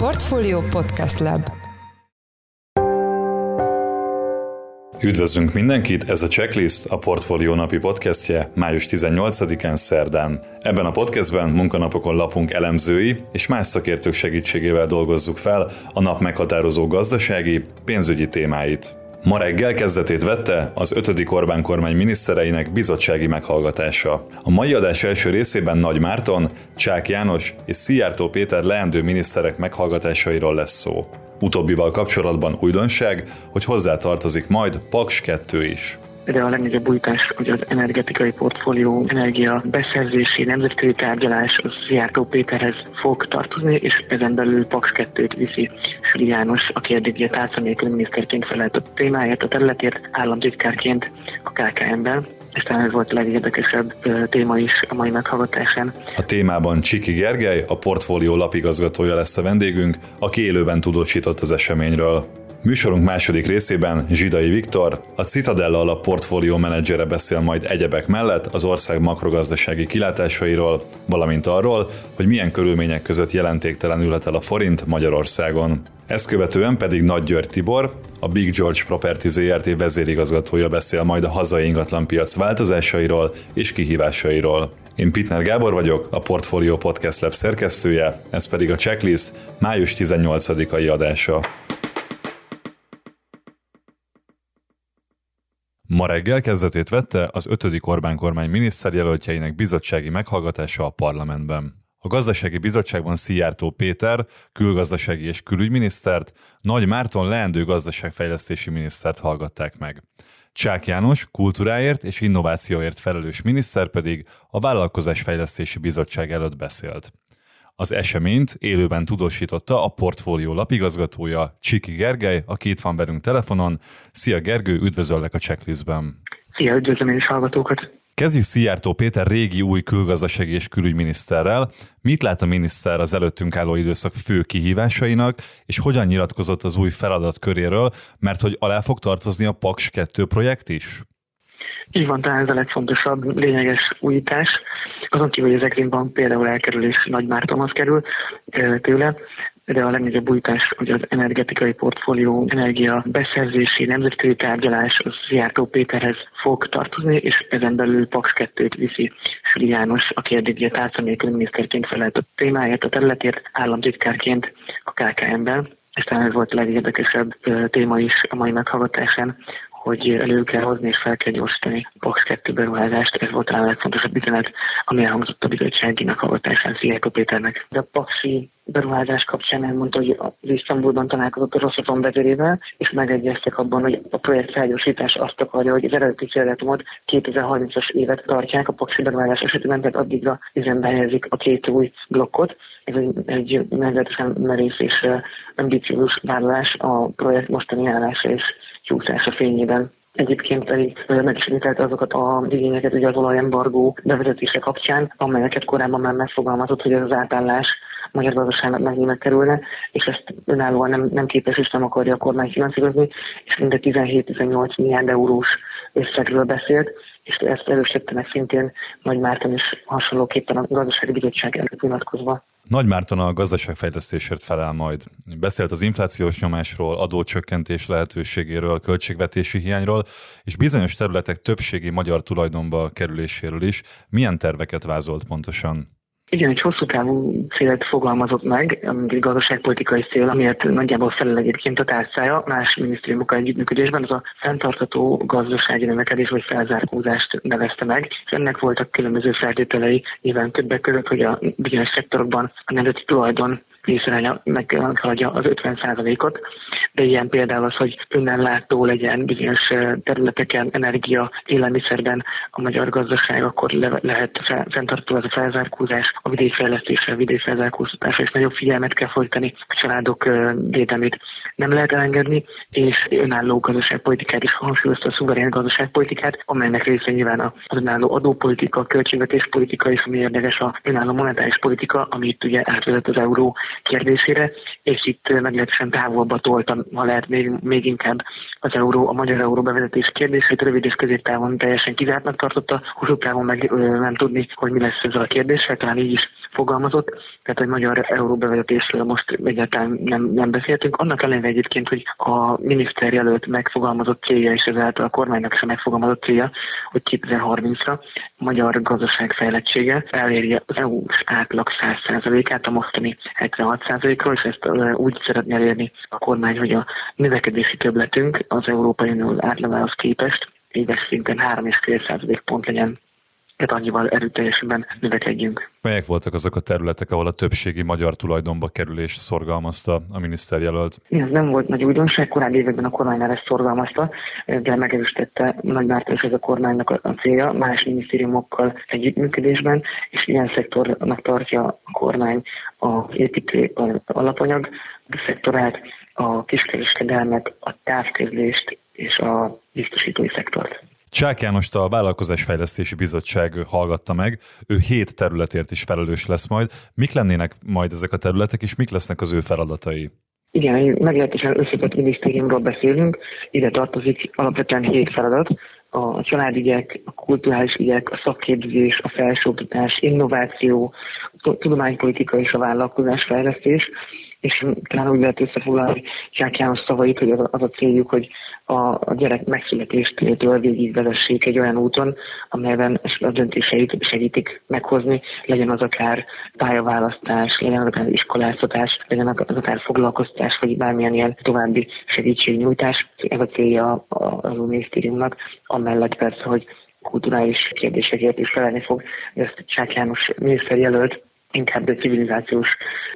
Portfolio Podcast Lab Üdvözlünk mindenkit, ez a Checklist, a Portfolio napi podcastje május 18-án szerdán. Ebben a podcastben munkanapokon lapunk elemzői és más szakértők segítségével dolgozzuk fel a nap meghatározó gazdasági, pénzügyi témáit. Ma reggel kezdetét vette az 5. Orbán kormány minisztereinek bizottsági meghallgatása. A mai adás első részében Nagy Márton, Csák János és Szijjártó Péter leendő miniszterek meghallgatásairól lesz szó. Utóbbival kapcsolatban újdonság, hogy hozzá tartozik majd Paks 2 is de a legnagyobb újítás, hogy az energetikai portfólió energia beszerzési nemzetközi tárgyalás az Szijjártó Péterhez fog tartozni, és ezen belül Paks 2-t viszi Süli János, aki eddig a tárca miniszterként felelt a témáért, a területért, államtitkárként a KKM-ben. És talán ez volt a legérdekesebb téma is a mai meghallgatásán. A témában Csiki Gergely, a portfólió lapigazgatója lesz a vendégünk, aki élőben tudósított az eseményről. Műsorunk második részében Zsidai Viktor, a Citadella alap portfólió menedzsere beszél majd egyebek mellett az ország makrogazdasági kilátásairól, valamint arról, hogy milyen körülmények között jelentéktelen ülhet el a forint Magyarországon. Ezt követően pedig Nagy György Tibor, a Big George Property ZRT vezérigazgatója beszél majd a hazai ingatlanpiac változásairól és kihívásairól. Én Pitner Gábor vagyok, a Portfolio Podcast Lab szerkesztője, ez pedig a Checklist május 18-ai adása. Ma reggel kezdetét vette az 5. Orbán kormány miniszterjelöltjeinek bizottsági meghallgatása a parlamentben. A gazdasági bizottságban Szijjártó Péter, külgazdasági és külügyminisztert, Nagy Márton leendő gazdaságfejlesztési minisztert hallgatták meg. Csák János kultúráért és innovációért felelős miniszter pedig a Vállalkozásfejlesztési Bizottság előtt beszélt. Az eseményt élőben tudósította a portfólió lapigazgatója Csiki Gergely, aki itt van velünk telefonon. Szia Gergő, üdvözöllek a checklistben. Szia, üdvözlöm én is hallgatókat. Kezdjük Szijjártó Péter régi új külgazdasági és külügyminiszterrel. Mit lát a miniszter az előttünk álló időszak fő kihívásainak, és hogyan nyilatkozott az új feladat köréről, mert hogy alá fog tartozni a Paks 2 projekt is? Így van, talán ez a legfontosabb, lényeges újítás. Azon kívül, hogy az van például elkerülés Nagy Mártonhoz kerül tőle, de a legnagyobb újítás, hogy az energetikai portfólió energia beszerzési nemzetközi tárgyalás az Szijjártó Péterhez fog tartozni, és ezen belül Paks 2-t viszi Süli János, aki eddig a tárca miniszterként felelt a témáért, a területért, államtitkárként a KKM-ben. És talán ez volt a legérdekesebb téma is a mai meghallgatásán, hogy elő kell hozni és fel kell gyorsítani Box 2 beruházást. Ez volt a legfontosabb üzenet, ami elhangzott a bizottságinak hallgatásán Szijjártó Péternek. De a Paxi beruházás kapcsán elmondta, hogy az Isztambulban találkozott a Rosszaton vezérével, és megegyeztek abban, hogy a projekt felgyorsítás azt akarja, hogy az eredeti céldatumot 2030-as évet tartják a Paxi beruházás esetében, tehát addigra üzembe helyezik a két új blokkot. Ez egy, egy meglehetősen merész és ambiciózus vállalás a projekt mostani állása és kiúszása fényében. Egyébként pedig megismételte azokat a igényeket ugye az olajembargó bevezetése kapcsán, amelyeket korábban már megfogalmazott, hogy ez az átállás magyar gazdaságnak megnyilván kerülne, és ezt önállóan nem, nem képes és nem akarja a kormány finanszírozni, és mindegy 17-18 milliárd eurós összegről beszélt, és ezt erősítenek szintén Nagy Márton is hasonlóképpen a gazdasági bizottság előtt vonatkozva. Nagy Márton a gazdaságfejlesztésért felel majd. Beszélt az inflációs nyomásról, adócsökkentés lehetőségéről, költségvetési hiányról, és bizonyos területek többségi magyar tulajdonba kerüléséről is. Milyen terveket vázolt pontosan? Igen, egy hosszú távú célt fogalmazott meg, egy gazdaságpolitikai cél, amiért nagyjából felel egyébként a tárcája más minisztériumokkal együttműködésben, az a fenntartató gazdasági növekedés vagy felzárkózást nevezte meg, és ennek voltak különböző feltételei, nyilván többek között, hogy a bizonyos szektorokban a nemzeti tulajdon részaránya meghaladja az 50%-ot, de ilyen például az, hogy önnellátó legyen bizonyos területeken, energia, élelmiszerben a magyar gazdaság, akkor le- lehet fenntartó ez a felzárkózás, a vidékfejlesztésre, a vidékfelzárkóztatásra, és nagyobb figyelmet kell folytani, a családok védelmét nem lehet elengedni, és önálló gazdaságpolitikát is hangsúlyozta a szuverén gazdaságpolitikát, amelynek része nyilván az önálló adópolitika, költségvetéspolitika és ami érdekes a önálló monetáris politika, amit ugye átvezet az euró kérdésére, és itt meglehetősen távolba toltam, ha lehet még, még inkább az euró, a magyar euró bevezetés kérdését rövid és középtávon teljesen kizártnak tartotta, hosszú távon meg ö, nem tudni, hogy mi lesz ezzel a kérdéssel, talán így is fogalmazott, tehát hogy magyar euróbevezetésről most egyáltalán nem, nem beszéltünk. Annak ellenére egyébként, hogy a miniszter jelölt megfogalmazott célja, és ezáltal a kormánynak sem megfogalmazott célja, hogy 2030-ra a magyar gazdaság fejlettsége elérje az EU-s átlag 100%-át a mostani 76%-ról, és ezt úgy szeretné elérni a kormány, hogy a növekedési többletünk az Európai Unió átlagához képest éves szinten 3,5% pont legyen tehát annyival erőteljesebben növekedjünk. Melyek voltak azok a területek, ahol a többségi magyar tulajdonba kerülés szorgalmazta a miniszterjelölt? Ez nem volt nagy újdonság, korábbi években a kormány ezt szorgalmazta, de megerősítette Nagy Márton és ez a kormánynak a célja más minisztériumokkal együttműködésben, és ilyen szektornak tartja a kormány a építő alapanyag szektorát, a kiskereskedelmet, a távközlést és a biztosítói szektort. Csák Jánost a Vállalkozásfejlesztési Bizottság hallgatta meg, ő hét területért is felelős lesz majd. Mik lennének majd ezek a területek, és mik lesznek az ő feladatai? Igen, egy meglehetősen összetett minisztériumról beszélünk, ide tartozik alapvetően hét feladat, a családügyek, a kulturális ügyek, a szakképzés, a felsőoktatás, innováció, a tudománypolitika és a vállalkozásfejlesztés és talán úgy lehet összefoglalni Csák János szavait, hogy az, az a céljuk, hogy a, a gyerek megszületéstől végig vezessék egy olyan úton, amelyben a döntéseit segítik meghozni, legyen az akár pályaválasztás, legyen az akár iskoláztatás, legyen az akár foglalkoztatás, vagy bármilyen ilyen további segítségnyújtás. Ez a célja az minisztériumnak, amellett persze, hogy kulturális kérdésekért is felelni fog, ezt Csák János miniszter jelölt, inkább egy civilizációs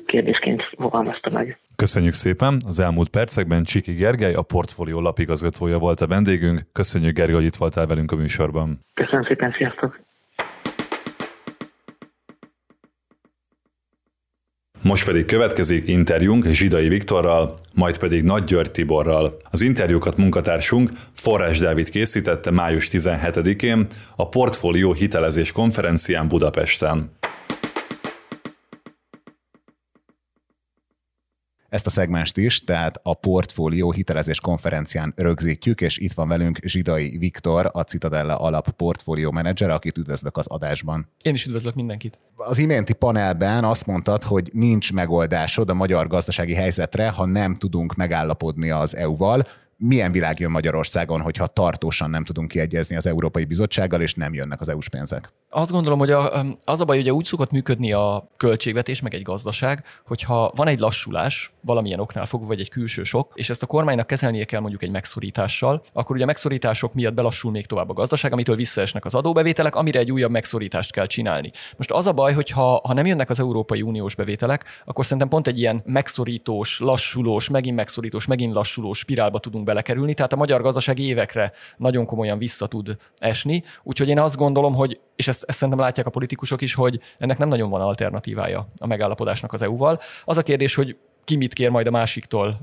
kérdésként fogalmazta meg. Köszönjük szépen! Az elmúlt percekben Csiki Gergely, a portfólió lapigazgatója volt a vendégünk. Köszönjük Gergely, hogy itt voltál velünk a műsorban. Köszönöm szépen, sziasztok! Most pedig következik interjúnk Zsidai Viktorral, majd pedig Nagy György Tiborral. Az interjúkat munkatársunk Forrás Dávid készítette május 17-én a Portfólió hitelezés konferencián Budapesten. Ezt a szegmest is, tehát a portfólió hitelezés konferencián rögzítjük, és itt van velünk Zsidai Viktor, a Citadella alap portfólió menedzser, akit üdvözlök az adásban. Én is üdvözlök mindenkit. Az iménti panelben azt mondtad, hogy nincs megoldásod a magyar gazdasági helyzetre, ha nem tudunk megállapodni az EU-val milyen világ jön Magyarországon, hogyha tartósan nem tudunk kiegyezni az Európai Bizottsággal, és nem jönnek az EU-s pénzek? Azt gondolom, hogy a, az a baj, hogy úgy szokott működni a költségvetés, meg egy gazdaság, hogyha van egy lassulás, valamilyen oknál fogva, vagy egy külső sok, és ezt a kormánynak kezelnie kell mondjuk egy megszorítással, akkor ugye a megszorítások miatt belassul még tovább a gazdaság, amitől visszaesnek az adóbevételek, amire egy újabb megszorítást kell csinálni. Most az a baj, hogy ha, ha nem jönnek az Európai Uniós bevételek, akkor szerintem pont egy ilyen megszorítós, lassulós, megint megszorítós, megint lassulós spirálba tudunk belekerülni, tehát a magyar gazdaság évekre nagyon komolyan vissza tud esni. Úgyhogy én azt gondolom, hogy, és ezt, ezt szerintem látják a politikusok is, hogy ennek nem nagyon van alternatívája a megállapodásnak az EU-val. Az a kérdés, hogy ki mit kér majd a másiktól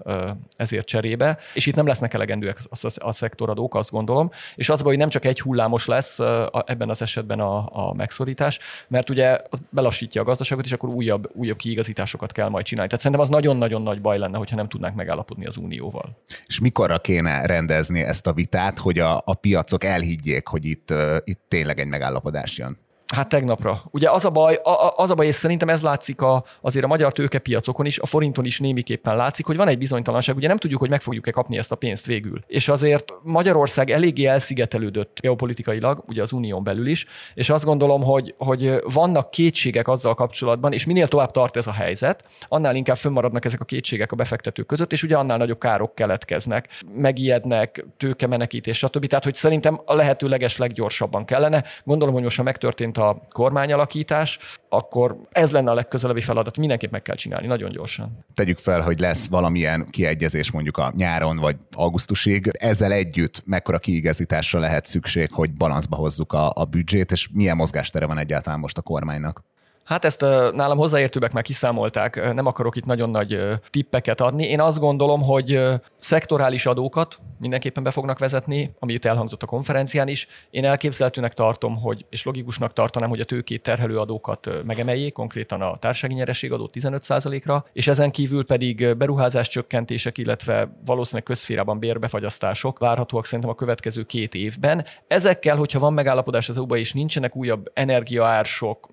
ezért cserébe, és itt nem lesznek elegendőek a, szektoradók, azt gondolom, és az hogy nem csak egy hullámos lesz ebben az esetben a, a megszorítás, mert ugye az belassítja a gazdaságot, és akkor újabb, újabb kiigazításokat kell majd csinálni. Tehát szerintem az nagyon-nagyon nagy baj lenne, hogyha nem tudnánk megállapodni az Unióval. És mikorra kéne rendezni ezt a vitát, hogy a, a piacok elhiggyék, hogy itt, itt tényleg egy megállapodás jön? Hát tegnapra. Ugye az a baj, az a baj, és szerintem ez látszik a, azért a magyar tőkepiacokon is, a forinton is némiképpen látszik, hogy van egy bizonytalanság, ugye nem tudjuk, hogy meg fogjuk-e kapni ezt a pénzt végül. És azért Magyarország eléggé elszigetelődött geopolitikailag, ugye az unión belül is, és azt gondolom, hogy, hogy vannak kétségek azzal kapcsolatban, és minél tovább tart ez a helyzet, annál inkább fönnmaradnak ezek a kétségek a befektetők között, és ugye annál nagyobb károk keletkeznek, megijednek, tőkemenekítés, stb. Tehát, hogy szerintem a lehető leges leggyorsabban kellene. Gondolom, hogy most már megtörtént a kormányalakítás, akkor ez lenne a legközelebbi feladat. Mindenképp meg kell csinálni, nagyon gyorsan. Tegyük fel, hogy lesz valamilyen kiegyezés mondjuk a nyáron vagy augusztusig. Ezzel együtt mekkora kiigazításra lehet szükség, hogy balanszba hozzuk a, a büdzsét, és milyen mozgástere van egyáltalán most a kormánynak? Hát ezt nálam hozzáértőbbek már kiszámolták, nem akarok itt nagyon nagy tippeket adni. Én azt gondolom, hogy szektorális adókat mindenképpen be fognak vezetni, ami itt elhangzott a konferencián is. Én elképzelhetőnek tartom, hogy, és logikusnak tartanám, hogy a tőkét terhelő adókat megemeljék, konkrétan a társasági nyereségadó 15%-ra, és ezen kívül pedig beruházás csökkentések, illetve valószínűleg közférában bérbefagyasztások várhatóak szerintem a következő két évben. Ezekkel, hogyha van megállapodás az EU-ba, és nincsenek újabb energiaársok,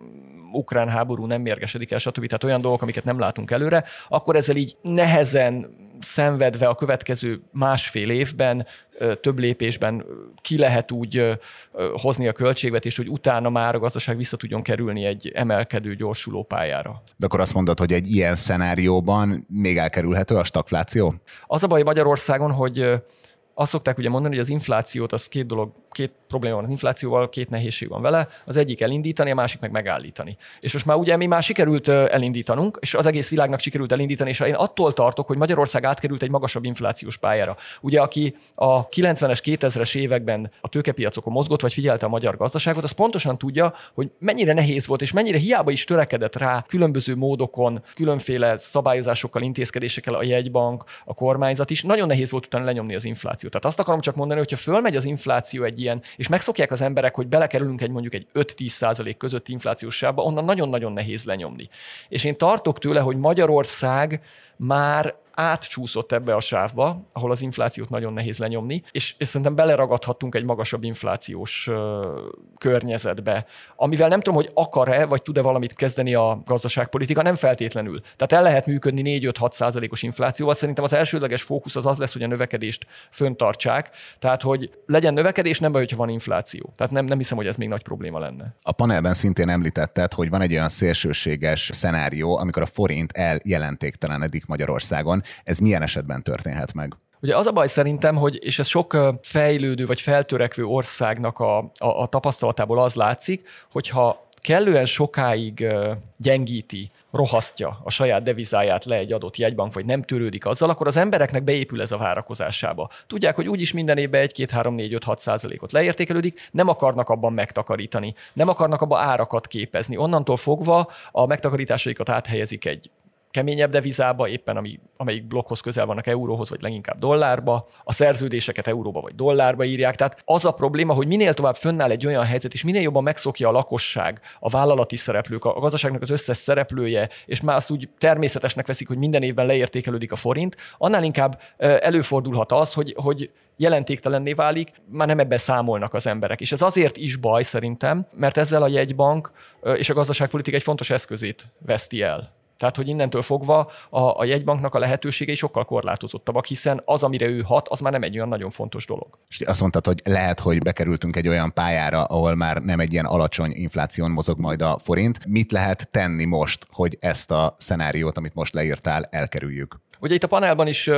ukrán háború nem mérgesedik el, stb. Tehát olyan dolgok, amiket nem látunk előre, akkor ezzel így nehezen szenvedve a következő másfél évben, több lépésben ki lehet úgy hozni a költségvetést, hogy utána már a gazdaság vissza tudjon kerülni egy emelkedő, gyorsuló pályára. De akkor azt mondod, hogy egy ilyen szenárióban még elkerülhető a stagfláció? Az a baj Magyarországon, hogy azt szokták ugye mondani, hogy az inflációt az két dolog két probléma van az inflációval, két nehézség van vele, az egyik elindítani, a másik meg megállítani. És most már ugye mi már sikerült elindítanunk, és az egész világnak sikerült elindítani, és én attól tartok, hogy Magyarország átkerült egy magasabb inflációs pályára. Ugye aki a 90-es, 2000-es években a tőkepiacokon mozgott, vagy figyelte a magyar gazdaságot, az pontosan tudja, hogy mennyire nehéz volt, és mennyire hiába is törekedett rá különböző módokon, különféle szabályozásokkal, intézkedésekkel a jegybank, a kormányzat is. Nagyon nehéz volt utána lenyomni az inflációt. Tehát azt akarom csak mondani, hogy ha fölmegy az infláció egy ilyen, és megszokják az emberek, hogy belekerülünk egy mondjuk egy 5-10 százalék közötti inflációs onnan nagyon-nagyon nehéz lenyomni. És én tartok tőle, hogy Magyarország már átcsúszott ebbe a sávba, ahol az inflációt nagyon nehéz lenyomni, és, és szerintem beleragadhatunk egy magasabb inflációs ö, környezetbe, amivel nem tudom, hogy akar-e, vagy tud-e valamit kezdeni a gazdaságpolitika, nem feltétlenül. Tehát el lehet működni 4-5-6 százalékos inflációval. Szerintem az elsődleges fókusz az az lesz, hogy a növekedést föntartsák, tehát hogy legyen növekedés, nem baj, hogyha van infláció. Tehát nem, nem hiszem, hogy ez még nagy probléma lenne. A panelben szintén említetted, hogy van egy olyan szélsőséges szenárió, amikor a forint eljelentéktelenedik Magyarországon. Ez milyen esetben történhet meg? Ugye az a baj szerintem, hogy, és ez sok fejlődő vagy feltörekvő országnak a, a, a tapasztalatából az látszik, hogyha kellően sokáig gyengíti, rohasztja a saját devizáját le egy adott jegybank, vagy nem törődik azzal, akkor az embereknek beépül ez a várakozásába. Tudják, hogy úgyis minden évben 1, 2, 3, 4, 5, 6 százalékot leértékelődik, nem akarnak abban megtakarítani, nem akarnak abban árakat képezni. Onnantól fogva a megtakarításaikat áthelyezik egy keményebb devizába, éppen ami, amelyik blokkhoz közel vannak euróhoz, vagy leginkább dollárba, a szerződéseket euróba vagy dollárba írják. Tehát az a probléma, hogy minél tovább fönnáll egy olyan helyzet, és minél jobban megszokja a lakosság, a vállalati szereplők, a gazdaságnak az összes szereplője, és már azt úgy természetesnek veszik, hogy minden évben leértékelődik a forint, annál inkább előfordulhat az, hogy, hogy jelentéktelenné válik, már nem ebben számolnak az emberek. És ez azért is baj szerintem, mert ezzel a jegybank és a gazdaságpolitika egy fontos eszközét veszti el. Tehát, hogy innentől fogva a, a jegybanknak a lehetőségei sokkal korlátozottabbak, hiszen az, amire ő hat, az már nem egy olyan nagyon fontos dolog. És azt mondtad, hogy lehet, hogy bekerültünk egy olyan pályára, ahol már nem egy ilyen alacsony infláción mozog majd a forint. Mit lehet tenni most, hogy ezt a szenáriót, amit most leírtál, elkerüljük? Ugye itt a panelban is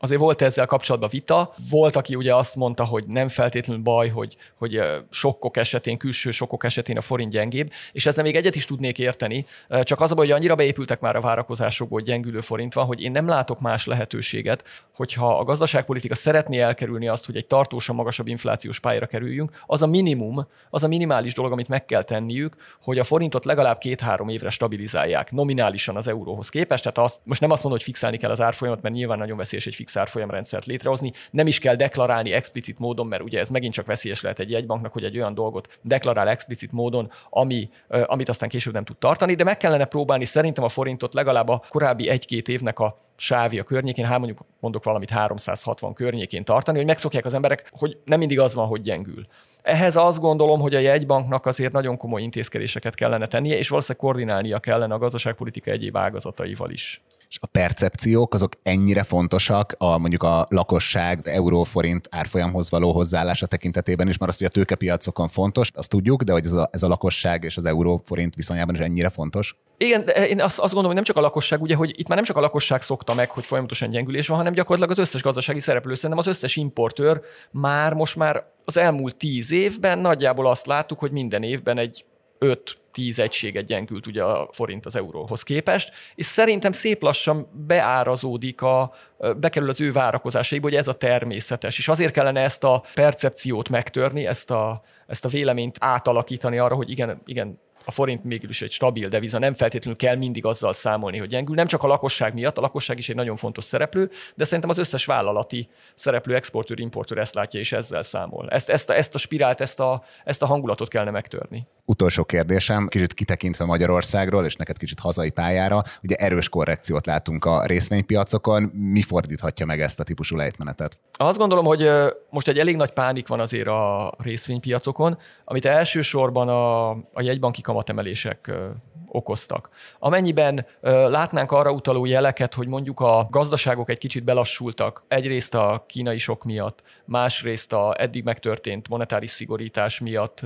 azért volt ezzel kapcsolatban vita. Volt, aki ugye azt mondta, hogy nem feltétlenül baj, hogy, hogy sokkok esetén, külső sokkok esetén a forint gyengébb, és ezzel még egyet is tudnék érteni. Csak az a baj, hogy annyira beépültek már a várakozásokból, hogy gyengülő forint van, hogy én nem látok más lehetőséget, hogyha a gazdaságpolitika szeretné elkerülni azt, hogy egy tartósan magasabb inflációs pályára kerüljünk, az a minimum, az a minimális dolog, amit meg kell tenniük, hogy a forintot legalább két-három évre stabilizálják nominálisan az euróhoz képest. Tehát azt, most nem azt mondom, hogy fixálni kell az árfolyamat, mert nyilván nagyon veszélyes egy fix árfolyamrendszert létrehozni. Nem is kell deklarálni explicit módon, mert ugye ez megint csak veszélyes lehet egy jegybanknak, hogy egy olyan dolgot deklarál explicit módon, ami, amit aztán később nem tud tartani, de meg kellene próbálni szerintem a forintot legalább a korábbi egy-két évnek a sávja környékén, hát mondjuk mondok valamit 360 környékén tartani, hogy megszokják az emberek, hogy nem mindig az van, hogy gyengül. Ehhez azt gondolom, hogy a jegybanknak azért nagyon komoly intézkedéseket kellene tennie, és valószínűleg koordinálnia kellene a gazdaságpolitika egyéb ágazataival is. És a percepciók azok ennyire fontosak a mondjuk a lakosság euróforint árfolyamhoz való hozzáállása tekintetében is, mert azt, hogy a tőkepiacokon fontos, azt tudjuk, de hogy ez a, ez a lakosság és az euróforint viszonyában is ennyire fontos. Igen, de én azt, azt gondolom, hogy nem csak a lakosság, ugye, hogy itt már nem csak a lakosság szokta meg, hogy folyamatosan gyengülés van, hanem gyakorlatilag az összes gazdasági szereplő, szerintem az összes importőr már most már az elmúlt tíz évben nagyjából azt láttuk, hogy minden évben egy 5-10 egységet gyengült ugye a forint az euróhoz képest, és szerintem szép lassan beárazódik a, bekerül az ő várakozásaiba, hogy ez a természetes, és azért kellene ezt a percepciót megtörni, ezt a, ezt a véleményt átalakítani arra, hogy igen, igen, a forint mégis egy stabil deviza, nem feltétlenül kell mindig azzal számolni, hogy gyengül. Nem csak a lakosság miatt, a lakosság is egy nagyon fontos szereplő, de szerintem az összes vállalati szereplő, exportőr, importőr ezt látja és ezzel számol. Ezt, ezt, a, ezt a spirált, ezt a, ezt a hangulatot kellene megtörni. Utolsó kérdésem, kicsit kitekintve Magyarországról, és neked kicsit hazai pályára, ugye erős korrekciót látunk a részvénypiacokon, mi fordíthatja meg ezt a típusú lejtmenetet? Azt gondolom, hogy most egy elég nagy pánik van azért a részvénypiacokon, amit elsősorban a, a jegybanki kamatemelések okoztak. Amennyiben látnánk arra utaló jeleket, hogy mondjuk a gazdaságok egy kicsit belassultak, egyrészt a kínai sok miatt, másrészt a eddig megtörtént monetáris szigorítás miatt,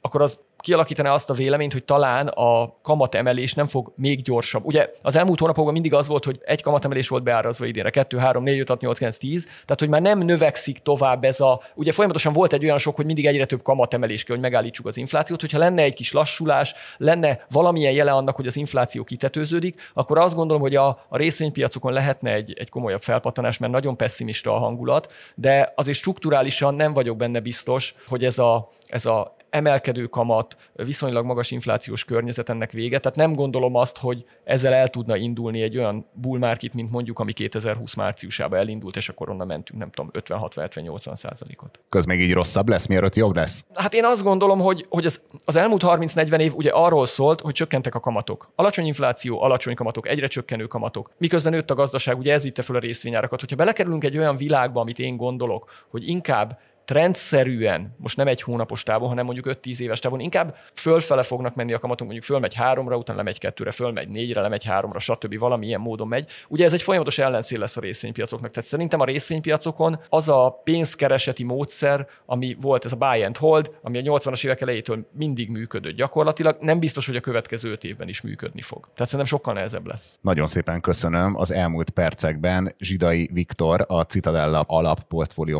akkor az kialakítaná azt a véleményt, hogy talán a kamatemelés nem fog még gyorsabb. Ugye az elmúlt hónapokban mindig az volt, hogy egy kamatemelés volt beárazva idénre, 2, 3, 4, 5, 6, 8, 9, 10, tehát hogy már nem növekszik tovább ez a, ugye folyamatosan volt egy olyan sok, hogy mindig egyre több kamatemelés kell, hogy megállítsuk az inflációt, hogyha lenne egy kis lassulás, lenne valamilyen jele annak, hogy az infláció kitetőződik, akkor azt gondolom, hogy a, a részvénypiacokon lehetne egy, egy komolyabb felpattanás, mert nagyon pessimista a hangulat, de azért strukturálisan nem vagyok benne biztos, hogy ez a, ez a emelkedő kamat, viszonylag magas inflációs környezet ennek vége. Tehát nem gondolom azt, hogy ezzel el tudna indulni egy olyan bull market, mint mondjuk, ami 2020 márciusában elindult, és akkor onnan mentünk, nem tudom, 56-70-80 százalékot. Köz még így rosszabb lesz, mielőtt jobb lesz? Hát én azt gondolom, hogy, hogy az, az elmúlt 30-40 év ugye arról szólt, hogy csökkentek a kamatok. Alacsony infláció, alacsony kamatok, egyre csökkenő kamatok. Miközben nőtt a gazdaság, ugye ez itt fel a részvényárakat. Hogyha belekerülünk egy olyan világba, amit én gondolok, hogy inkább trendszerűen, most nem egy hónapos távon, hanem mondjuk 5-10 éves távon, inkább fölfele fognak menni a kamatok, mondjuk fölmegy háromra, utána lemegy kettőre, fölmegy négyre, lemegy háromra, stb. valamilyen módon megy. Ugye ez egy folyamatos ellenszél lesz a részvénypiacoknak. Tehát szerintem a részvénypiacokon az a pénzkereseti módszer, ami volt ez a buy and hold, ami a 80-as évek elejétől mindig működött gyakorlatilag, nem biztos, hogy a következő öt évben is működni fog. Tehát szerintem sokkal nehezebb lesz. Nagyon szépen köszönöm. Az elmúlt percekben Zsidai Viktor, a Citadella alap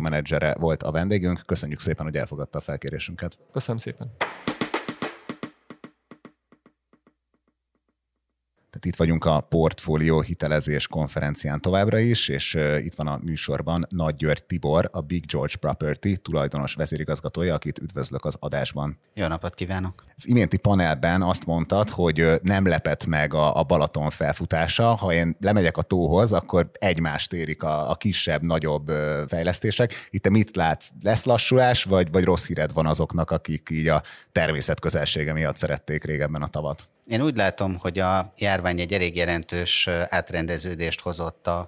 menedzsere volt a vendég vendégünk. Köszönjük szépen, hogy elfogadta a felkérésünket. Köszönöm szépen. Tehát itt vagyunk a portfólió hitelezés konferencián továbbra is, és itt van a műsorban Nagy György Tibor, a Big George Property tulajdonos vezérigazgatója, akit üdvözlök az adásban. Jó napot kívánok! Az iménti panelben azt mondtad, hogy nem lepett meg a, a Balaton felfutása. Ha én lemegyek a tóhoz, akkor egymást érik a, a kisebb, nagyobb fejlesztések. Itt te mit látsz? Lesz lassulás, vagy, vagy rossz híred van azoknak, akik így a természet közelsége miatt szerették régebben a tavat? Én úgy látom, hogy a járvány egy elég jelentős átrendeződést hozott a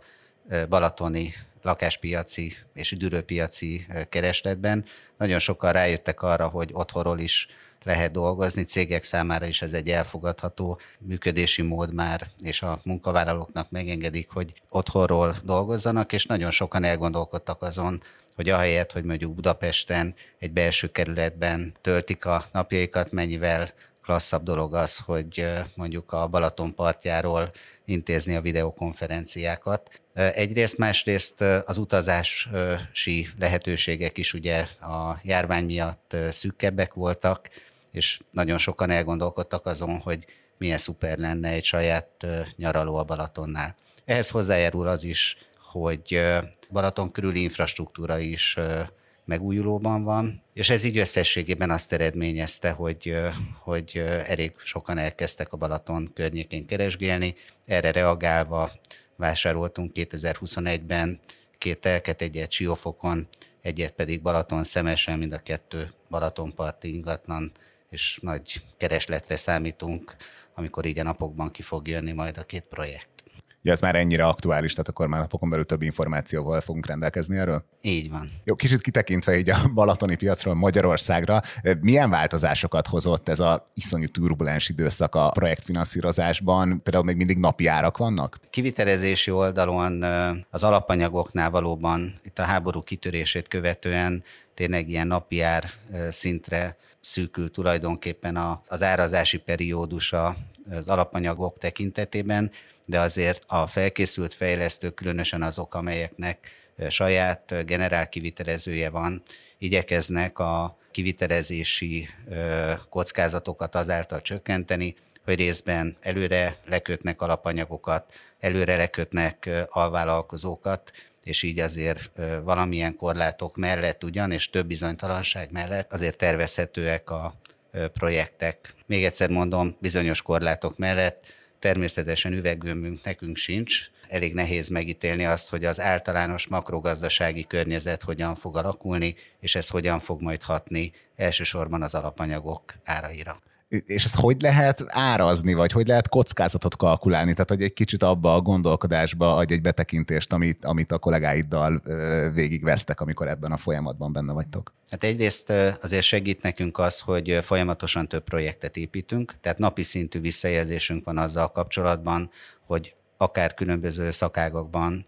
balatoni lakáspiaci és üdülőpiaci keresletben. Nagyon sokan rájöttek arra, hogy otthonról is lehet dolgozni, cégek számára is ez egy elfogadható működési mód már, és a munkavállalóknak megengedik, hogy otthonról dolgozzanak, és nagyon sokan elgondolkodtak azon, hogy ahelyett, hogy mondjuk Budapesten egy belső kerületben töltik a napjaikat, mennyivel klasszabb dolog az, hogy mondjuk a Balaton partjáról intézni a videokonferenciákat. Egyrészt, másrészt az utazási lehetőségek is ugye a járvány miatt szükkebbek voltak, és nagyon sokan elgondolkodtak azon, hogy milyen szuper lenne egy saját nyaraló a Balatonnál. Ehhez hozzájárul az is, hogy Balaton körüli infrastruktúra is megújulóban van, és ez így összességében azt eredményezte, hogy, hogy elég sokan elkezdtek a Balaton környékén keresgélni. Erre reagálva vásároltunk 2021-ben két telket, egyet Siófokon, egyet pedig Balaton szemesen, mind a kettő Balatonparti ingatlan, és nagy keresletre számítunk, amikor így a napokban ki fog jönni majd a két projekt. Ja, ez már ennyire aktuális, tehát akkor már napokon belül több információval fogunk rendelkezni erről? Így van. Jó, kicsit kitekintve így a balatoni piacról Magyarországra, milyen változásokat hozott ez a iszonyú turbulens időszak a projektfinanszírozásban? Például még mindig napi árak vannak? Kivitelezési oldalon az alapanyagoknál valóban itt a háború kitörését követően tényleg ilyen napi ár szintre szűkül tulajdonképpen az árazási periódusa az alapanyagok tekintetében, de azért a felkészült fejlesztők, különösen azok, amelyeknek saját generál kivitelezője van, igyekeznek a kivitelezési kockázatokat azáltal csökkenteni, hogy részben előre lekötnek alapanyagokat, előre lekötnek alvállalkozókat, és így azért valamilyen korlátok mellett ugyan, és több bizonytalanság mellett azért tervezhetőek a projektek. Még egyszer mondom, bizonyos korlátok mellett természetesen üveggömbünk nekünk sincs, elég nehéz megítélni azt, hogy az általános makrogazdasági környezet hogyan fog alakulni, és ez hogyan fog majd hatni elsősorban az alapanyagok áraira. És ezt hogy lehet árazni, vagy hogy lehet kockázatot kalkulálni? Tehát, hogy egy kicsit abba a gondolkodásba adj egy betekintést, amit, amit a kollégáiddal végigvesztek, amikor ebben a folyamatban benne vagytok. Hát egyrészt azért segít nekünk az, hogy folyamatosan több projektet építünk, tehát napi szintű visszajelzésünk van azzal kapcsolatban, hogy akár különböző szakágokban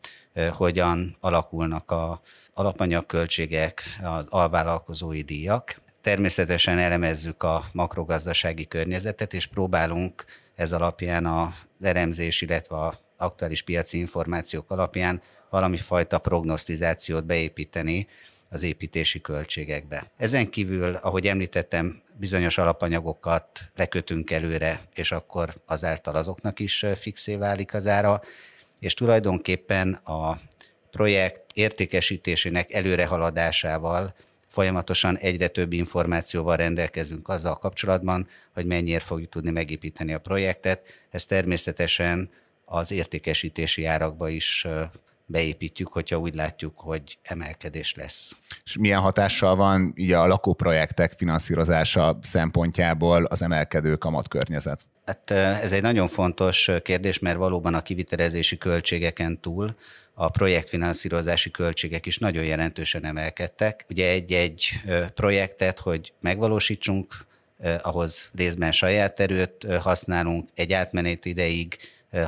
hogyan alakulnak a alapanyagköltségek, az alvállalkozói díjak. Természetesen elemezzük a makrogazdasági környezetet, és próbálunk ez alapján a elemzés, illetve a aktuális piaci információk alapján valami fajta prognosztizációt beépíteni az építési költségekbe. Ezen kívül, ahogy említettem, bizonyos alapanyagokat lekötünk előre, és akkor azáltal azoknak is fixé válik az ára, és tulajdonképpen a projekt értékesítésének előrehaladásával folyamatosan egyre több információval rendelkezünk azzal kapcsolatban, hogy mennyiért fogjuk tudni megépíteni a projektet. Ez természetesen az értékesítési árakba is beépítjük, hogyha úgy látjuk, hogy emelkedés lesz. És milyen hatással van ugye a lakóprojektek finanszírozása szempontjából az emelkedő kamatkörnyezet? Hát ez egy nagyon fontos kérdés, mert valóban a kivitelezési költségeken túl a projektfinanszírozási költségek is nagyon jelentősen emelkedtek. Ugye egy-egy projektet, hogy megvalósítsunk, ahhoz részben saját erőt használunk, egy átmenet ideig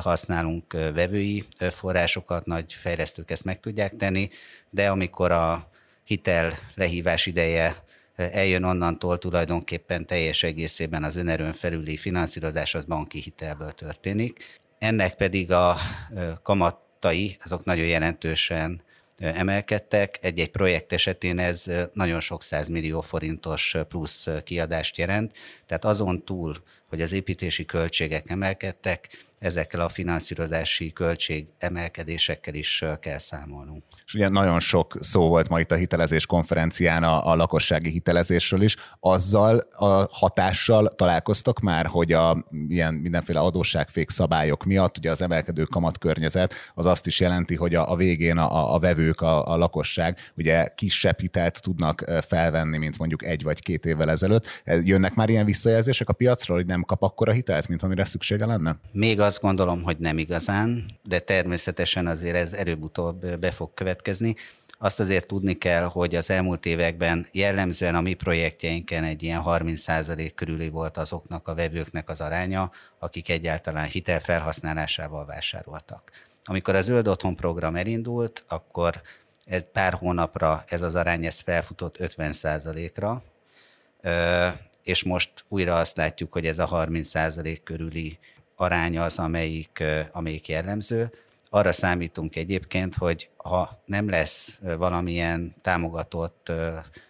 használunk vevői forrásokat, nagy fejlesztők ezt meg tudják tenni, de amikor a hitel lehívás ideje eljön onnantól tulajdonképpen teljes egészében az önerőn felüli finanszírozás az banki hitelből történik. Ennek pedig a kamat kamatai, azok nagyon jelentősen emelkedtek. Egy-egy projekt esetén ez nagyon sok százmillió forintos plusz kiadást jelent. Tehát azon túl, hogy az építési költségek emelkedtek, ezekkel a finanszírozási költség emelkedésekkel is kell számolnunk. És ugye nagyon sok szó volt ma itt a hitelezés konferencián a, a lakossági hitelezésről is. Azzal a hatással találkoztok már, hogy a ilyen mindenféle adósságfék szabályok miatt, ugye az emelkedő kamatkörnyezet az azt is jelenti, hogy a, a végén a, a vevők, a, a lakosság ugye kisebb hitelt tudnak felvenni, mint mondjuk egy vagy két évvel ezelőtt. Jönnek már ilyen visszajelzések a piacról, hogy nem kap akkora hitelt, mint amire szüksége lenne? Még az azt gondolom, hogy nem igazán, de természetesen azért ez előbb-utóbb be fog következni. Azt azért tudni kell, hogy az elmúlt években jellemzően a mi projektjeinken egy ilyen 30% körüli volt azoknak a vevőknek az aránya, akik egyáltalán hitel felhasználásával vásároltak. Amikor az Zöld Otthon program elindult, akkor ez pár hónapra ez az arány ez felfutott 50%-ra, és most újra azt látjuk, hogy ez a 30% körüli aránya az, amelyik, amelyik jellemző. Arra számítunk egyébként, hogy ha nem lesz valamilyen támogatott,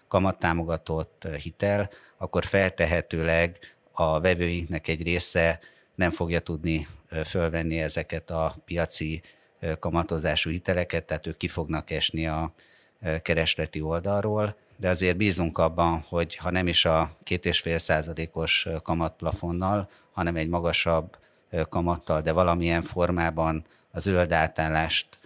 kamattámogatott hitel, akkor feltehetőleg a vevőinknek egy része nem fogja tudni fölvenni ezeket a piaci kamatozású hiteleket, tehát ők ki fognak esni a keresleti oldalról, de azért bízunk abban, hogy ha nem is a két és fél százalékos kamatplafonnal, hanem egy magasabb kamattal, de valamilyen formában a zöld átállást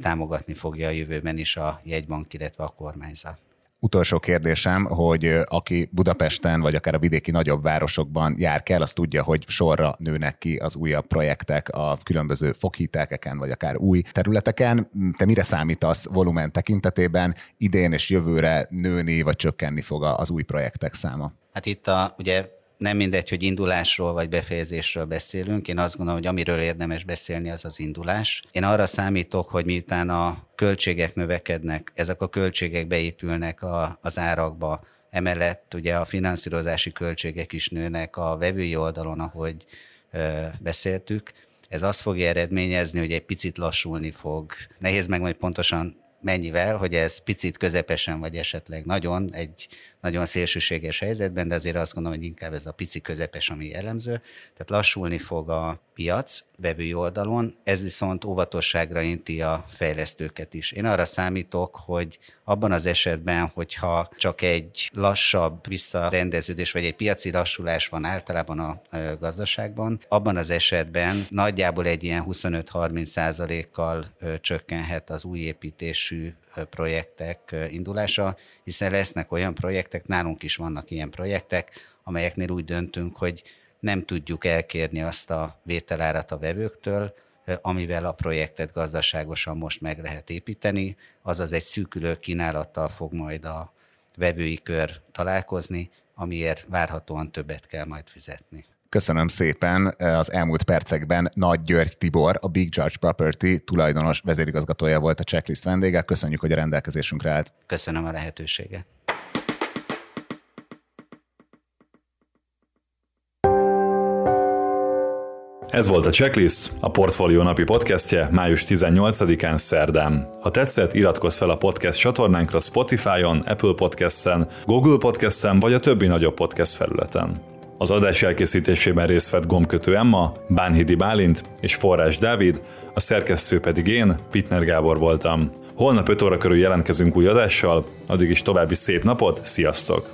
támogatni fogja a jövőben is a jegybank, illetve a kormányzat. Utolsó kérdésem, hogy aki Budapesten vagy akár a vidéki nagyobb városokban jár kell, az tudja, hogy sorra nőnek ki az újabb projektek a különböző foghitelkeken, vagy akár új területeken. Te mire számítasz volumen tekintetében? Idén és jövőre nőni vagy csökkenni fog az új projektek száma? Hát itt a, ugye nem mindegy, hogy indulásról vagy befejezésről beszélünk. Én azt gondolom, hogy amiről érdemes beszélni, az az indulás. Én arra számítok, hogy miután a költségek növekednek, ezek a költségek beépülnek a, az árakba, emellett ugye a finanszírozási költségek is nőnek a vevői oldalon, ahogy ö, beszéltük. Ez azt fogja eredményezni, hogy egy picit lassulni fog. Nehéz megmondani pontosan mennyivel, hogy ez picit közepesen, vagy esetleg nagyon, egy nagyon szélsőséges helyzetben, de azért azt gondolom, hogy inkább ez a pici közepes, ami jellemző. Tehát lassulni fog a piac vevői oldalon, ez viszont óvatosságra inti a fejlesztőket is. Én arra számítok, hogy abban az esetben, hogyha csak egy lassabb visszarendeződés, vagy egy piaci lassulás van általában a gazdaságban, abban az esetben nagyjából egy ilyen 25-30 százalékkal csökkenhet az új építésű projektek indulása, hiszen lesznek olyan projektek, nálunk is vannak ilyen projektek, amelyeknél úgy döntünk, hogy nem tudjuk elkérni azt a vételárat a vevőktől, amivel a projektet gazdaságosan most meg lehet építeni, azaz egy szűkülő kínálattal fog majd a vevői kör találkozni, amiért várhatóan többet kell majd fizetni. Köszönöm szépen. Az elmúlt percekben Nagy György Tibor, a Big George Property tulajdonos vezérigazgatója volt a checklist vendége. Köszönjük, hogy a rendelkezésünkre állt. Köszönöm a lehetőséget. Ez volt a Checklist, a Portfolio napi podcastje május 18-án szerdán. Ha tetszett, iratkozz fel a podcast csatornánkra Spotify-on, Apple Podcast-en, Google Podcast-en vagy a többi nagyobb podcast felületen. Az adás elkészítésében részt vett Gomkötő Emma, Bánhidi Bálint és Forrás Dávid, a szerkesztő pedig én, Pitner Gábor voltam. Holnap 5 óra körül jelentkezünk új adással, addig is további szép napot, sziasztok!